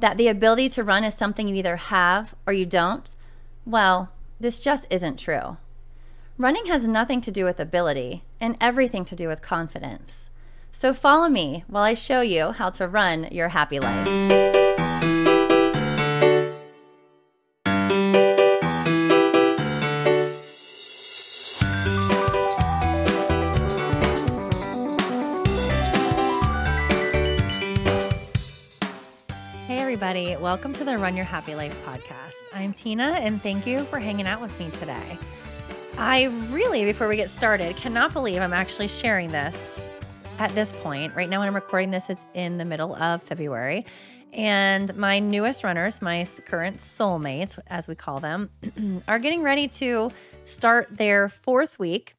that the ability to run is something you either have or you don't, well, this just isn't true. Running has nothing to do with ability and everything to do with confidence. So follow me while I show you how to run your happy life. Everybody. Welcome to the Run Your Happy Life podcast. I'm Tina, and thank you for hanging out with me today. I really, before we get started, cannot believe I'm actually sharing this at this point. Right now, when I'm recording this, it's in the middle of February. And my newest runners, my current soulmates, as we call them, are getting ready to start their fourth week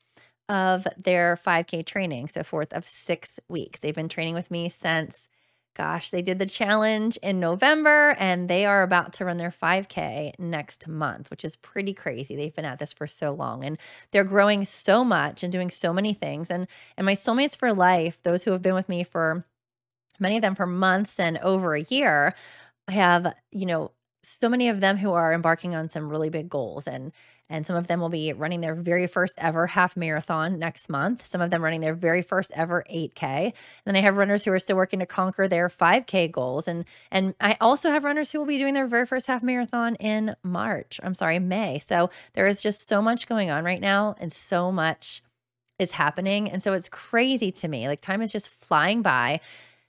of their 5K training. So, fourth of six weeks. They've been training with me since gosh, they did the challenge in November and they are about to run their 5K next month, which is pretty crazy. They've been at this for so long and they're growing so much and doing so many things. And and my soulmates for life, those who have been with me for many of them for months and over a year, I have, you know, so many of them who are embarking on some really big goals and and some of them will be running their very first ever half marathon next month. Some of them running their very first ever 8K. And then I have runners who are still working to conquer their 5K goals. And and I also have runners who will be doing their very first half marathon in March. I'm sorry, May. So there is just so much going on right now and so much is happening. And so it's crazy to me. Like time is just flying by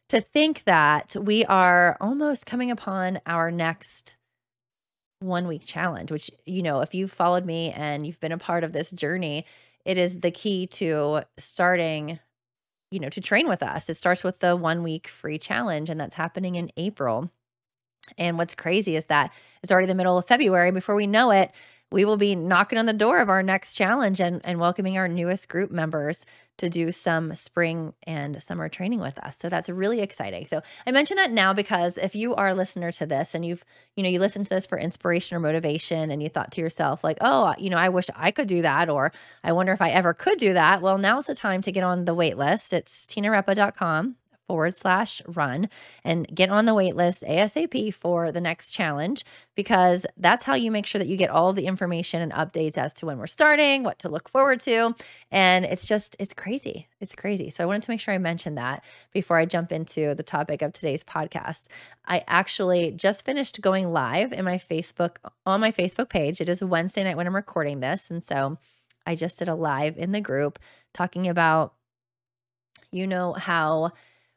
to think that we are almost coming upon our next one week challenge, which, you know, if you've followed me and you've been a part of this journey, it is the key to starting, you know, to train with us. It starts with the one week free challenge, and that's happening in April. And what's crazy is that it's already the middle of February. Before we know it, we will be knocking on the door of our next challenge and, and welcoming our newest group members to do some spring and summer training with us. So that's really exciting. So I mention that now because if you are a listener to this and you've, you know, you listen to this for inspiration or motivation and you thought to yourself, like, oh, you know, I wish I could do that, or I wonder if I ever could do that. Well, now's the time to get on the wait list. It's tinarepa.com forward slash run and get on the wait list ASAP for the next challenge because that's how you make sure that you get all the information and updates as to when we're starting, what to look forward to. And it's just, it's crazy. It's crazy. So I wanted to make sure I mentioned that before I jump into the topic of today's podcast. I actually just finished going live in my Facebook, on my Facebook page. It is Wednesday night when I'm recording this. And so I just did a live in the group talking about, you know, how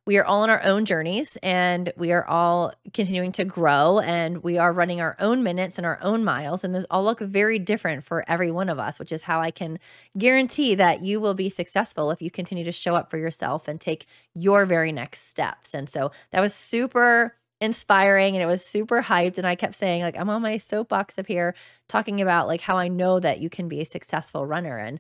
we are all on our own journeys and we are all continuing to grow and we are running our own minutes and our own miles. And those all look very different for every one of us, which is how I can guarantee that you will be successful if you continue to show up for yourself and take your very next steps. And so that was super inspiring and it was super hyped and I kept saying like I'm on my soapbox up here talking about like how I know that you can be a successful runner and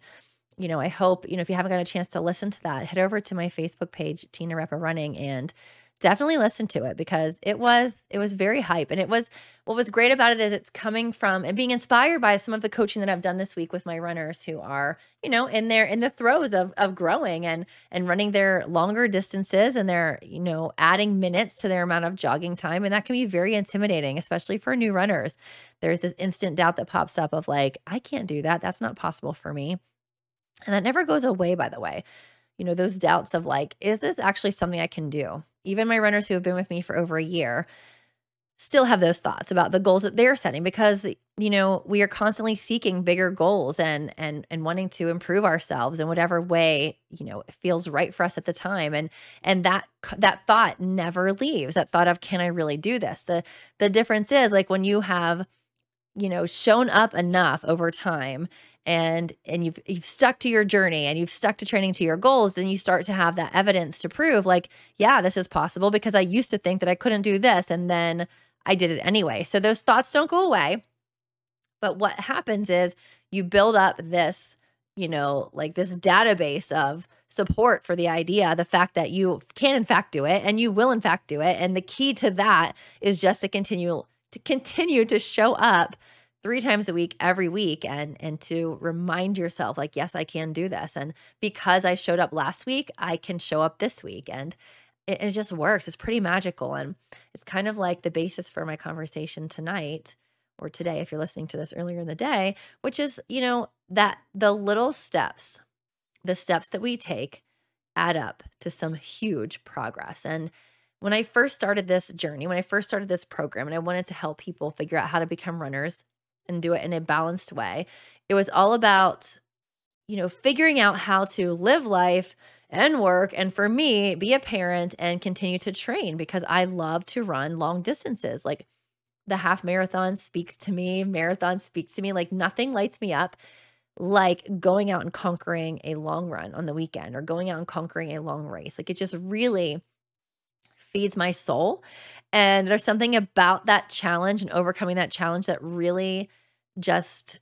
you know, I hope, you know, if you haven't got a chance to listen to that, head over to my Facebook page, Tina Repa Running, and definitely listen to it because it was it was very hype. And it was what was great about it is it's coming from and being inspired by some of the coaching that I've done this week with my runners who are you know in their in the throes of of growing and and running their longer distances and they're you know adding minutes to their amount of jogging time. And that can be very intimidating especially for new runners. There's this instant doubt that pops up of like I can't do that. That's not possible for me and that never goes away, by the way. You know, those doubts of like, is this actually something I can do? Even my runners who have been with me for over a year still have those thoughts about the goals that they're setting because you know we are constantly seeking bigger goals and and and wanting to improve ourselves in whatever way you know feels right for us at the time and and that that thought never leaves that thought of can i really do this the the difference is like when you have you know shown up enough over time and and you've you've stuck to your journey and you've stuck to training to your goals then you start to have that evidence to prove like yeah this is possible because i used to think that i couldn't do this and then I did it anyway. So those thoughts don't go away. But what happens is you build up this, you know, like this database of support for the idea, the fact that you can in fact do it and you will in fact do it. And the key to that is just to continue to continue to show up three times a week every week and and to remind yourself like yes i can do this and because i showed up last week i can show up this week and it, it just works. It's pretty magical and it's kind of like the basis for my conversation tonight or today if you're listening to this earlier in the day which is you know that the little steps the steps that we take add up to some huge progress and when I first started this journey, when I first started this program, and I wanted to help people figure out how to become runners, and do it in a balanced way. It was all about, you know, figuring out how to live life and work. And for me, be a parent and continue to train because I love to run long distances. Like the half marathon speaks to me, marathon speaks to me. Like nothing lights me up like going out and conquering a long run on the weekend or going out and conquering a long race. Like it just really feeds my soul. And there's something about that challenge and overcoming that challenge that really just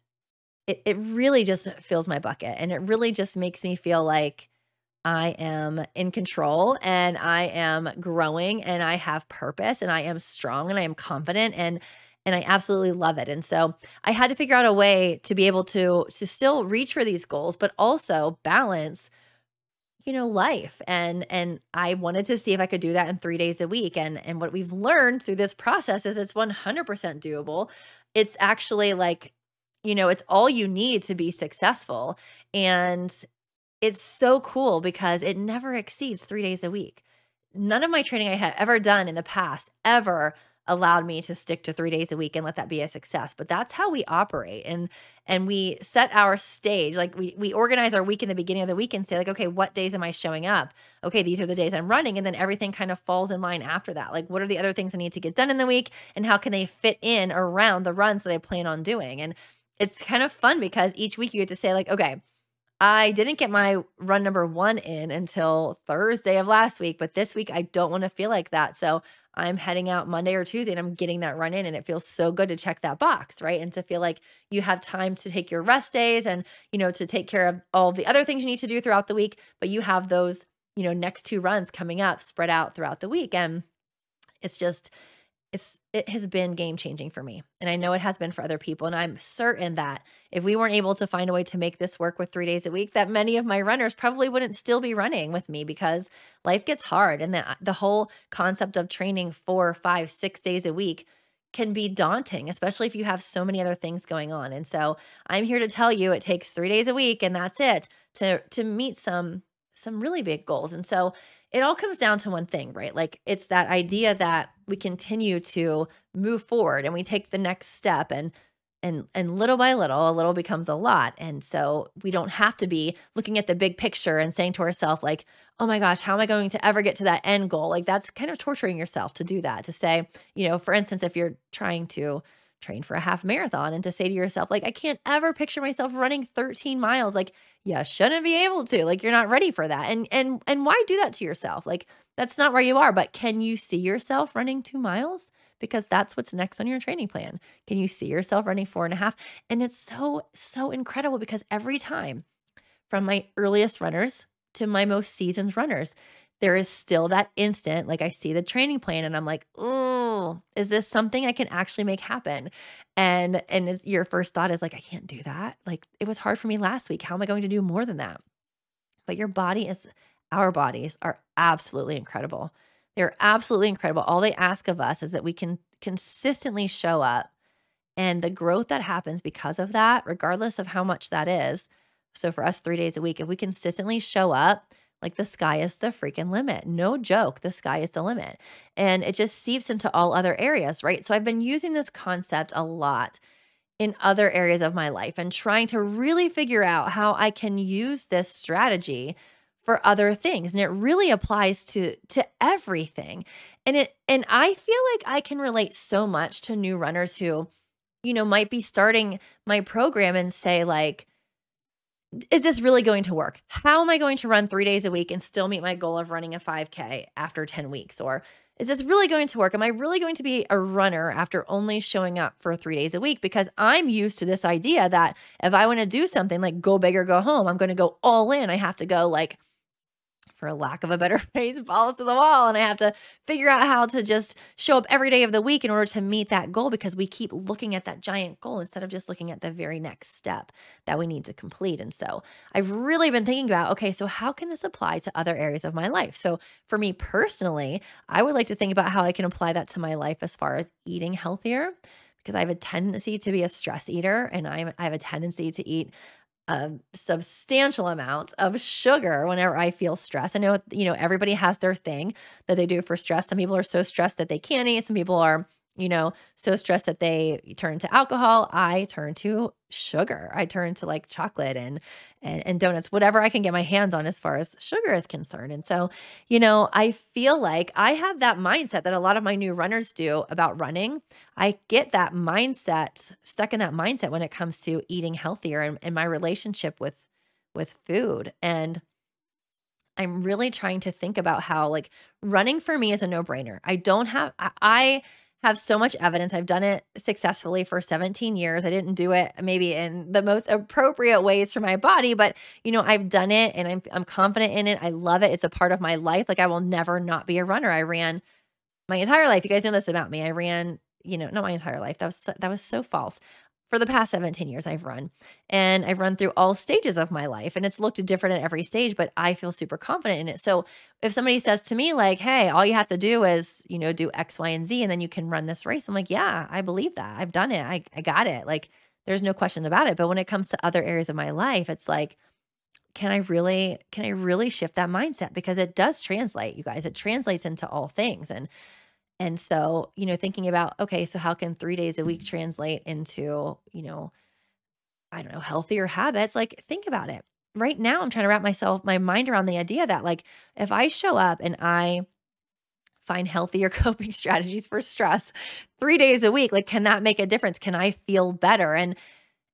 it, it really just fills my bucket and it really just makes me feel like I am in control and I am growing and I have purpose and I am strong and I am confident and and I absolutely love it. And so I had to figure out a way to be able to to still reach for these goals but also balance you know life and and i wanted to see if i could do that in three days a week and and what we've learned through this process is it's 100% doable. It's actually like you know it's all you need to be successful and it's so cool because it never exceeds three days a week. None of my training i had ever done in the past ever allowed me to stick to 3 days a week and let that be a success but that's how we operate. And and we set our stage like we we organize our week in the beginning of the week and say like okay what days am i showing up? Okay these are the days i'm running and then everything kind of falls in line after that. Like what are the other things i need to get done in the week and how can they fit in around the runs that i plan on doing? And it's kind of fun because each week you get to say like okay I didn't get my run number one in until Thursday of last week, but this week I don't want to feel like that. So I'm heading out Monday or Tuesday and I'm getting that run in and it feels so good to check that box, right? And to feel like you have time to take your rest days and, you know, to take care of all the other things you need to do throughout the week, but you have those, you know, next two runs coming up spread out throughout the week and it's just it's it has been game changing for me and i know it has been for other people and i'm certain that if we weren't able to find a way to make this work with three days a week that many of my runners probably wouldn't still be running with me because life gets hard and the, the whole concept of training four five six days a week can be daunting especially if you have so many other things going on and so i'm here to tell you it takes three days a week and that's it to to meet some some really big goals and so it all comes down to one thing, right? Like it's that idea that we continue to move forward and we take the next step and and and little by little a little becomes a lot. And so we don't have to be looking at the big picture and saying to ourselves like oh my gosh how am i going to ever get to that end goal? Like that's kind of torturing yourself to do that to say you know for instance if you're trying to train for a half marathon and to say to yourself like i can't ever picture myself running 13 miles. Like you shouldn't be able to. Like you're not ready for that. And and and why do that to yourself? Like that's not where you are but can you see yourself running two miles? Because that's what's next on your training plan. Can you see yourself running four and a half? And it's so so incredible because every time from my earliest runners to my most seasoned runners there is still that instant like I see the training plan and I'm like, "Oh, is this something I can actually make happen?" And and your first thought is like, "I can't do that." Like it was hard for me last week. How am I going to do more than that? But your body is our bodies are absolutely incredible. They're absolutely incredible. All they ask of us is that we can consistently show up and the growth that happens because of that, regardless of how much that is. So for us 3 days a week, if we consistently show up like the sky is the freaking limit. No joke, the sky is the limit. And it just seeps into all other areas, right? So I've been using this concept a lot in other areas of my life and trying to really figure out how I can use this strategy for other things and it really applies to to everything and it and i feel like i can relate so much to new runners who you know might be starting my program and say like is this really going to work? How am I going to run three days a week and still meet my goal of running a 5K after 10 weeks? Or is this really going to work? Am I really going to be a runner after only showing up for three days a week? Because I'm used to this idea that if I want to do something like go big or go home, I'm going to go all in. I have to go like for lack of a better phrase, balls to the wall. And I have to figure out how to just show up every day of the week in order to meet that goal because we keep looking at that giant goal instead of just looking at the very next step that we need to complete. And so I've really been thinking about okay, so how can this apply to other areas of my life? So for me personally, I would like to think about how I can apply that to my life as far as eating healthier because I have a tendency to be a stress eater and I'm, I have a tendency to eat a substantial amount of sugar whenever I feel stress. I know, you know, everybody has their thing that they do for stress. Some people are so stressed that they can't eat. Some people are you know, so stressed that they turn to alcohol, I turn to sugar. I turn to like chocolate and, and and donuts, whatever I can get my hands on as far as sugar is concerned. And so, you know, I feel like I have that mindset that a lot of my new runners do about running. I get that mindset, stuck in that mindset when it comes to eating healthier and, and my relationship with with food. And I'm really trying to think about how like running for me is a no-brainer. I don't have I, I have so much evidence. I've done it successfully for 17 years. I didn't do it maybe in the most appropriate ways for my body, but you know, I've done it and I'm I'm confident in it. I love it. It's a part of my life. Like I will never not be a runner. I ran my entire life. You guys know this about me. I ran, you know, not my entire life. That was that was so false for the past 17 years I've run. And I've run through all stages of my life and it's looked different at every stage, but I feel super confident in it. So if somebody says to me like, "Hey, all you have to do is, you know, do X, Y, and Z and then you can run this race." I'm like, "Yeah, I believe that. I've done it. I I got it." Like there's no question about it. But when it comes to other areas of my life, it's like can I really can I really shift that mindset because it does translate, you guys. It translates into all things and and so, you know, thinking about, okay, so how can three days a week mm-hmm. translate into, you know, I don't know, healthier habits? Like, think about it. Right now, I'm trying to wrap myself, my mind around the idea that, like, if I show up and I find healthier coping strategies for stress three days a week, like, can that make a difference? Can I feel better? And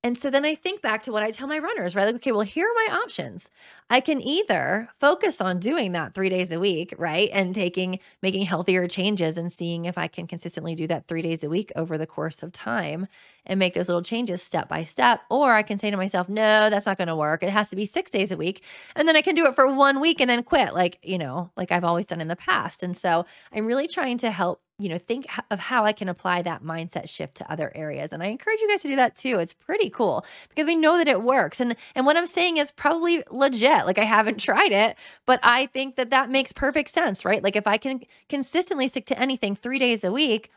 and so then I think back to what I tell my runners, right? Like, okay, well, here are my options. I can either focus on doing that three days a week, right? And taking, making healthier changes and seeing if I can consistently do that three days a week over the course of time and make those little changes step by step. Or I can say to myself, no, that's not going to work. It has to be six days a week. And then I can do it for one week and then quit, like, you know, like I've always done in the past. And so I'm really trying to help you know, think of how I can apply that mindset shift to other areas. And I encourage you guys to do that too. It's pretty cool because we know that it works. And and what I'm saying is probably legit. Like I haven't tried it, but I think that that makes perfect sense, right? Like if I can consistently stick to anything 3 days a week,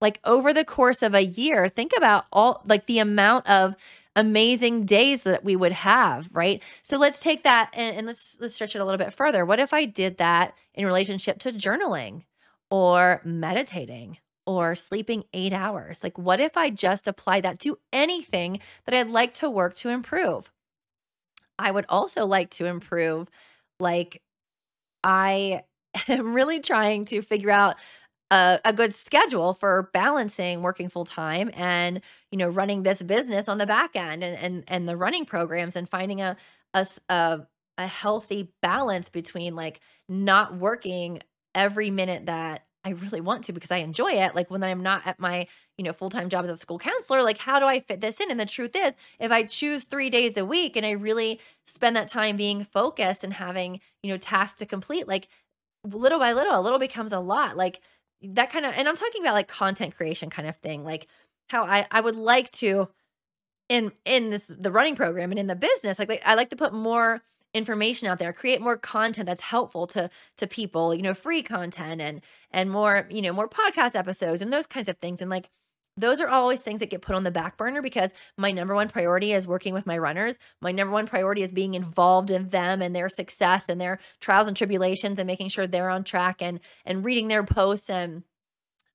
like over the course of a year, think about all like the amount of amazing days that we would have, right? So let's take that and, and let's let's stretch it a little bit further. What if I did that in relationship to journaling? Or meditating or sleeping eight hours? Like, what if I just apply that to anything that I'd like to work to improve? I would also like to improve, like, I am really trying to figure out a, a, good schedule for balancing working full time and you know running this business on the back end and and, and the running programs and finding a, a a a healthy balance between like not working every minute that I really want to because I enjoy it. Like when I'm not at my, you know, full-time job as a school counselor, like how do I fit this in? And the truth is, if I choose 3 days a week and I really spend that time being focused and having, you know, tasks to complete, like little by little, a little becomes a lot. Like that kind of and I'm talking about like content creation kind of thing, like how I I would like to in in this the running program and in the business, like, like I like to put more information out there create more content that's helpful to to people you know free content and and more you know more podcast episodes and those kinds of things and like those are always things that get put on the back burner because my number one priority is working with my runners. My number one priority is being involved in them and their success and their trials and tribulations and making sure they're on track and and reading their posts and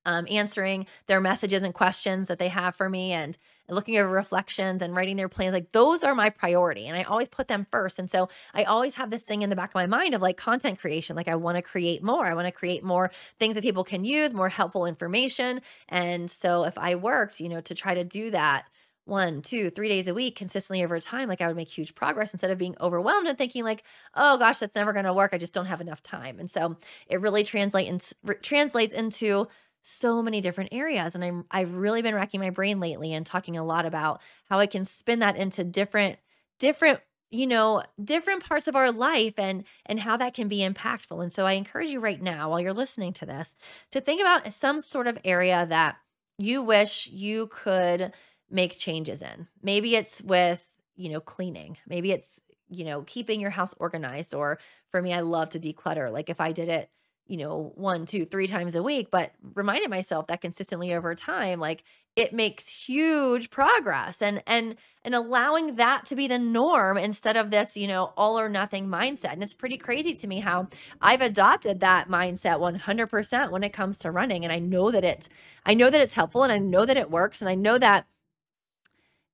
um, answering their messages and questions that they have for me and, looking over reflections and writing their plans. Like those are my priority and i always put them first. And so i always have this thing in the back of my mind of like content creation. Like i want to create more. I want to create more things that people can use more helpful information. And so if i worked you know to try to do that one, two, three days a week consistently over time, like I would make huge progress instead of being overwhelmed and thinking like, oh gosh, that's never going to work. I just don't have enough time. And so it really translates translates into so many different areas. And I'm I've really been racking my brain lately and talking a lot about how I can spin that into different different you know different parts of our life and and how that can be impactful and so i encourage you right now while you're listening to this to think about some sort of area that you wish you could make changes in. Maybe it's with, you know, cleaning. Maybe it's, you know, keeping your house organized. Or for me, I love to declutter. Like if I did it, you know, one, two, three times a week, but reminded myself that consistently over time, like it makes huge progress and and and allowing that to be the norm instead of this, you know, all or nothing mindset. And it's pretty crazy to me how I've adopted that mindset 100% when it comes to running and I know that it's I know that it's helpful and I know that it works and I know that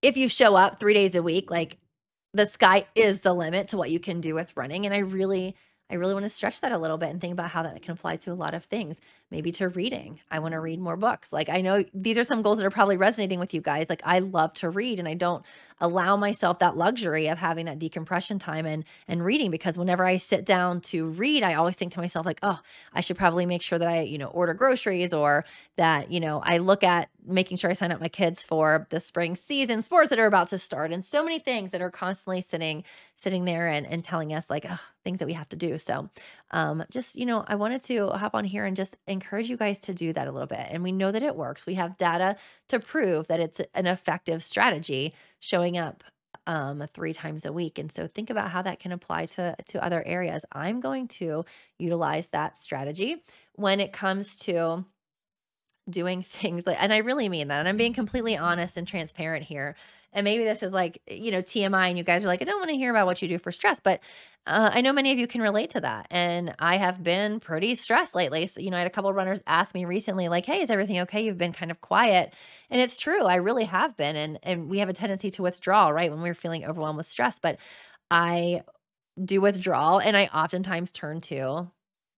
if you show up 3 days a week, like the sky is the limit to what you can do with running and I really I really want to stretch that a little bit and think about how that can apply to a lot of things. Maybe to reading. I want to read more books. Like I know these are some goals that are probably resonating with you guys. Like I love to read and I don't allow myself that luxury of having that decompression time and and reading because whenever I sit down to read, I always think to myself like, "Oh, I should probably make sure that I, you know, order groceries or that, you know, I look at making sure I sign up my kids for the spring season sports that are about to start and so many things that are constantly sitting sitting there and, and telling us like things that we have to do. So um, just, you know, I wanted to hop on here and just encourage you guys to do that a little bit. And we know that it works. We have data to prove that it's an effective strategy showing up um, three times a week. And so think about how that can apply to, to other areas. I'm going to utilize that strategy when it comes to doing things like and I really mean that. And I'm being completely honest and transparent here. And maybe this is like, you know, TMI and you guys are like, I don't want to hear about what you do for stress, but uh, I know many of you can relate to that. And I have been pretty stressed lately. So, you know, I had a couple runners ask me recently, like, hey, is everything okay? You've been kind of quiet. And it's true. I really have been. And and we have a tendency to withdraw, right? When we're feeling overwhelmed with stress. But I do withdrawal and I oftentimes turn to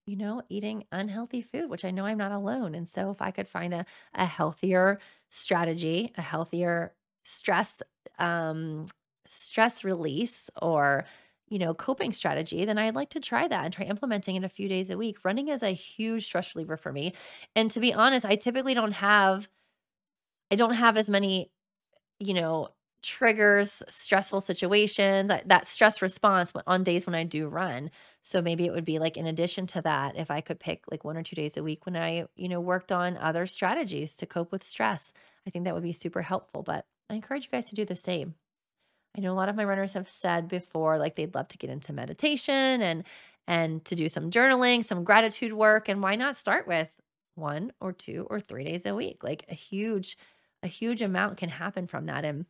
you know, eating unhealthy food, which I know I'm not alone. And so if I could find a, a healthier strategy, a healthier stress, um, stress release or, you know, coping strategy, then I'd like to try that and try implementing it a few days a week. Running is a huge stress reliever for me. And to be honest, I typically don't have, I don't have as many, you know, triggers stressful situations, that stress response on days when I do run. So maybe it would be like in addition to that, if I could pick like one or two days a week when I, you know, worked on other strategies to cope with stress, I think that would be super helpful. But I encourage you guys to do the same. I know a lot of my runners have said before like they'd love to get into meditation and and to do some journaling, some gratitude work and why not start with one or two or 3 days a week? Like a huge a huge amount can happen from that and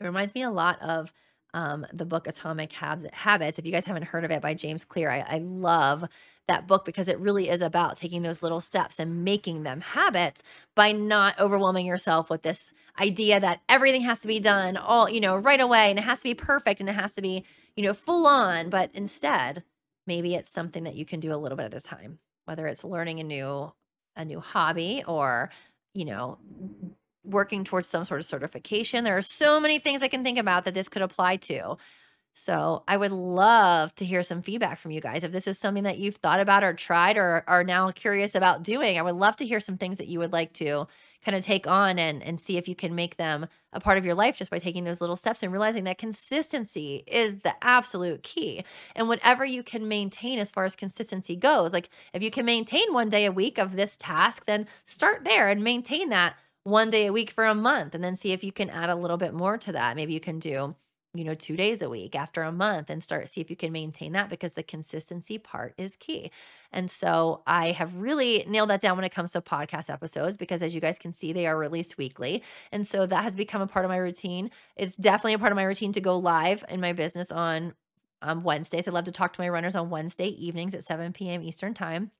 it reminds me a lot of um, the book Atomic Habits. If you guys haven't heard of it by James Clear, I, I love that book because it really is about taking those little steps and making them habits by not overwhelming yourself with this idea that everything has to be done all, you know, right away and it has to be perfect and it has to be, you know, full on. But instead, maybe it's something that you can do a little bit at a time, whether it's learning a new a new hobby or you know working towards some sort of certification. There are so many things I can think about that this could apply to. So I would love to hear some feedback from you guys. If this is something that you've thought about or tried or are now curious about doing, I would love to hear some things that you would like to kind of take on and, and see if you can make them a part of your life just by taking those little steps and realizing that consistency is the absolute key. And whatever you can maintain as far as consistency goes, like if you can maintain one day a week of this task, then start there and maintain that one day a week for a month and then see if you can add a little bit more to that. Maybe you can do, you know, two days a week after a month and start see if you can maintain that because the consistency part is key. And so I have really nailed that down when it comes to podcast episodes because as you guys can see, they are released weekly. And so that has become a part of my routine. It's definitely a part of my routine to go live in my business on um, Wednesdays. I love to talk to my runners on Wednesday evenings at 7 p.m. Eastern time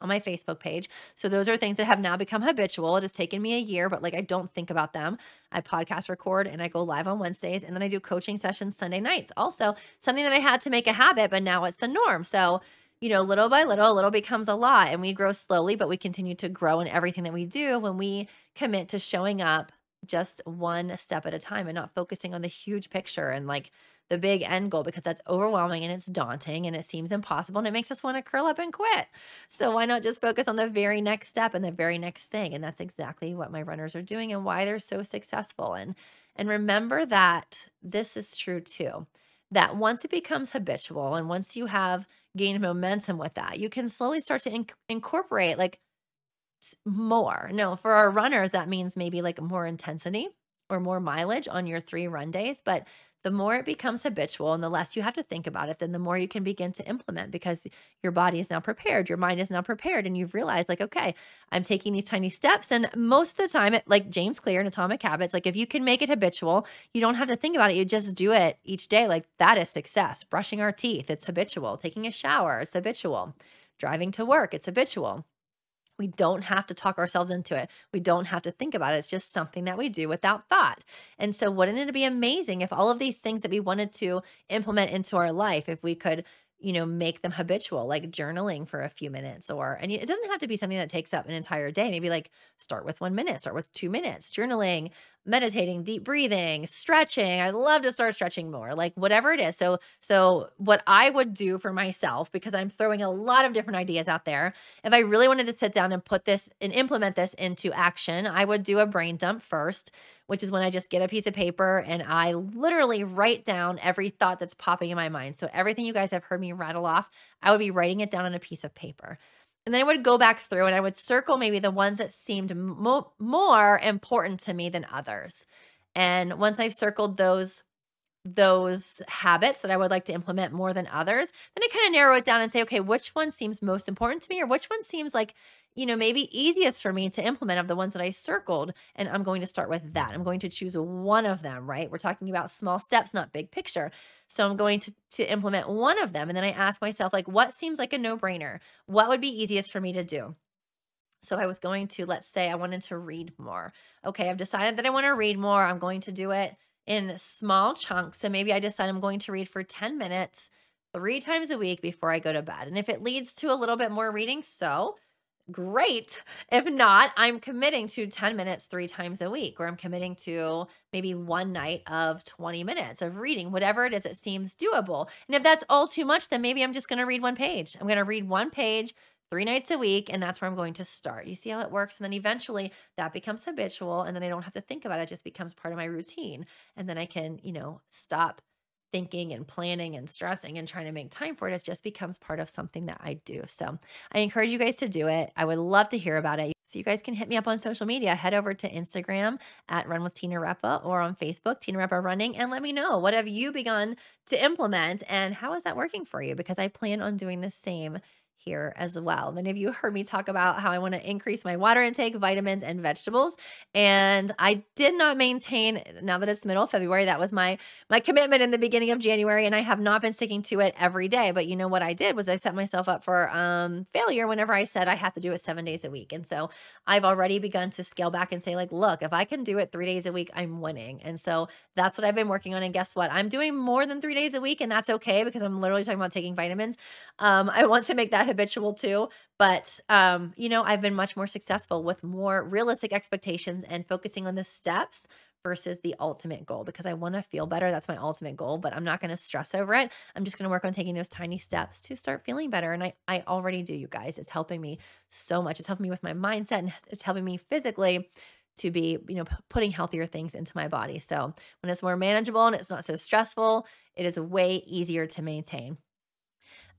on my Facebook page. So those are things that have now become habitual. It has taken me a year, but like I don't think about them. I podcast record and I go live on Wednesdays and then I do coaching sessions Sunday nights. Also, something that I had to make a habit, but now it's the norm. So, you know, little by little, a little becomes a lot and we grow slowly, but we continue to grow in everything that we do when we commit to showing up just one step at a time and not focusing on the huge picture and like the big end goal because that's overwhelming and it's daunting and it seems impossible and it makes us want to curl up and quit. So why not just focus on the very next step and the very next thing? And that's exactly what my runners are doing and why they're so successful. And and remember that this is true too. That once it becomes habitual and once you have gained momentum with that, you can slowly start to inc- incorporate like more. No, for our runners, that means maybe like more intensity or more mileage on your three run days. But the more it becomes habitual and the less you have to think about it, then the more you can begin to implement because your body is now prepared, your mind is now prepared, and you've realized, like, okay, I'm taking these tiny steps. And most of the time, it, like James Clear in Atomic Habits, like if you can make it habitual, you don't have to think about it. You just do it each day. Like that is success. Brushing our teeth, it's habitual. Taking a shower, it's habitual. Driving to work, it's habitual. We don't have to talk ourselves into it. We don't have to think about it. It's just something that we do without thought. And so, wouldn't it be amazing if all of these things that we wanted to implement into our life, if we could you know, make them habitual, like journaling for a few minutes, or, and it doesn't have to be something that takes up an entire day. Maybe like start with one minute, start with two minutes, journaling, meditating, deep breathing, stretching. I love to start stretching more, like whatever it is. So, so what I would do for myself, because I'm throwing a lot of different ideas out there, if I really wanted to sit down and put this and implement this into action, I would do a brain dump first which is when I just get a piece of paper and I literally write down every thought that's popping in my mind. So everything you guys have heard me rattle off, I would be writing it down on a piece of paper. And then I would go back through and I would circle maybe the ones that seemed mo- more important to me than others. And once I've circled those those habits that I would like to implement more than others, then I kind of narrow it down and say, okay, which one seems most important to me or which one seems like you know, maybe easiest for me to implement of the ones that I circled. And I'm going to start with that. I'm going to choose one of them, right? We're talking about small steps, not big picture. So I'm going to, to implement one of them. And then I ask myself, like, what seems like a no brainer? What would be easiest for me to do? So I was going to, let's say I wanted to read more. Okay, I've decided that I want to read more. I'm going to do it in small chunks. So maybe I decide I'm going to read for 10 minutes three times a week before I go to bed. And if it leads to a little bit more reading, so great. If not, I'm committing to 10 minutes three times a week, or I'm committing to maybe one night of 20 minutes of reading, whatever it is that seems doable. And if that's all too much, then maybe I'm just going to read one page. I'm going to read one page three nights a week, and that's where I'm going to start. You see how it works? And then eventually that becomes habitual, and then I don't have to think about it. It just becomes part of my routine. And then I can, you know, stop thinking and planning and stressing and trying to make time for it. It just becomes part of something that I do. So I encourage you guys to do it. I would love to hear about it. So you guys can hit me up on social media. Head over to Instagram at Run with Tina Repa or on Facebook, Tina Repa Running, and let me know what have you begun to implement and how is that working for you? Because I plan on doing the same here as well. Many of you heard me talk about how I want to increase my water intake, vitamins, and vegetables. And I did not maintain now that it's the middle of February. That was my my commitment in the beginning of January. And I have not been sticking to it every day. But you know what I did was I set myself up for um failure whenever I said I have to do it seven days a week. And so I've already begun to scale back and say, like, look, if I can do it three days a week, I'm winning. And so that's what I've been working on. And guess what? I'm doing more than three days a week, and that's okay because I'm literally talking about taking vitamins. Um, I want to make that habitual too. But, um, you know, I've been much more successful with more realistic expectations and focusing on the steps versus the ultimate goal because I want to feel better. That's my ultimate goal, but I'm not going to stress over it. I'm just going to work on taking those tiny steps to start feeling better. And I, I already do, you guys. It's helping me so much. It's helping me with my mindset and it's helping me physically to be, you know, putting healthier things into my body. So when it's more manageable and it's not so stressful, it is way easier to maintain.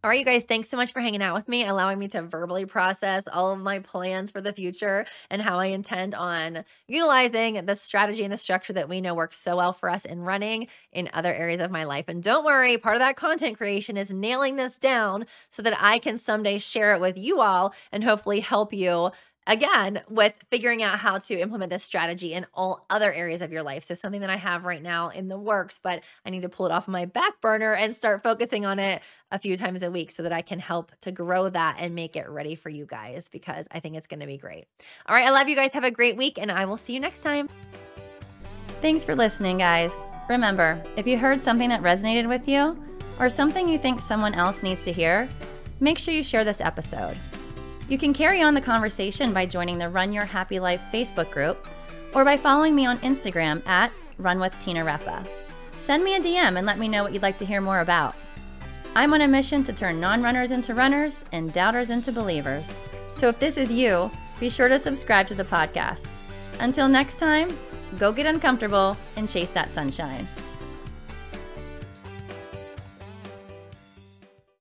All right, you guys, thanks so much for hanging out with me, allowing me to verbally process all of my plans for the future and how I intend on utilizing the strategy and the structure that we know works so well for us in running in other areas of my life. And don't worry, part of that content creation is nailing this down so that I can someday share it with you all and hopefully help you again with figuring out how to implement this strategy in all other areas of your life. So something that I have right now in the works, but I need to pull it off my back burner and start focusing on it a few times a week so that I can help to grow that and make it ready for you guys because I think it's going to be great. All right, I love you guys. Have a great week and I will see you next time. Thanks for listening, guys. Remember, if you heard something that resonated with you or something you think someone else needs to hear, make sure you share this episode. You can carry on the conversation by joining the Run Your Happy Life Facebook group or by following me on Instagram at Run with Tina Repa. Send me a DM and let me know what you'd like to hear more about. I'm on a mission to turn non runners into runners and doubters into believers. So if this is you, be sure to subscribe to the podcast. Until next time, go get uncomfortable and chase that sunshine.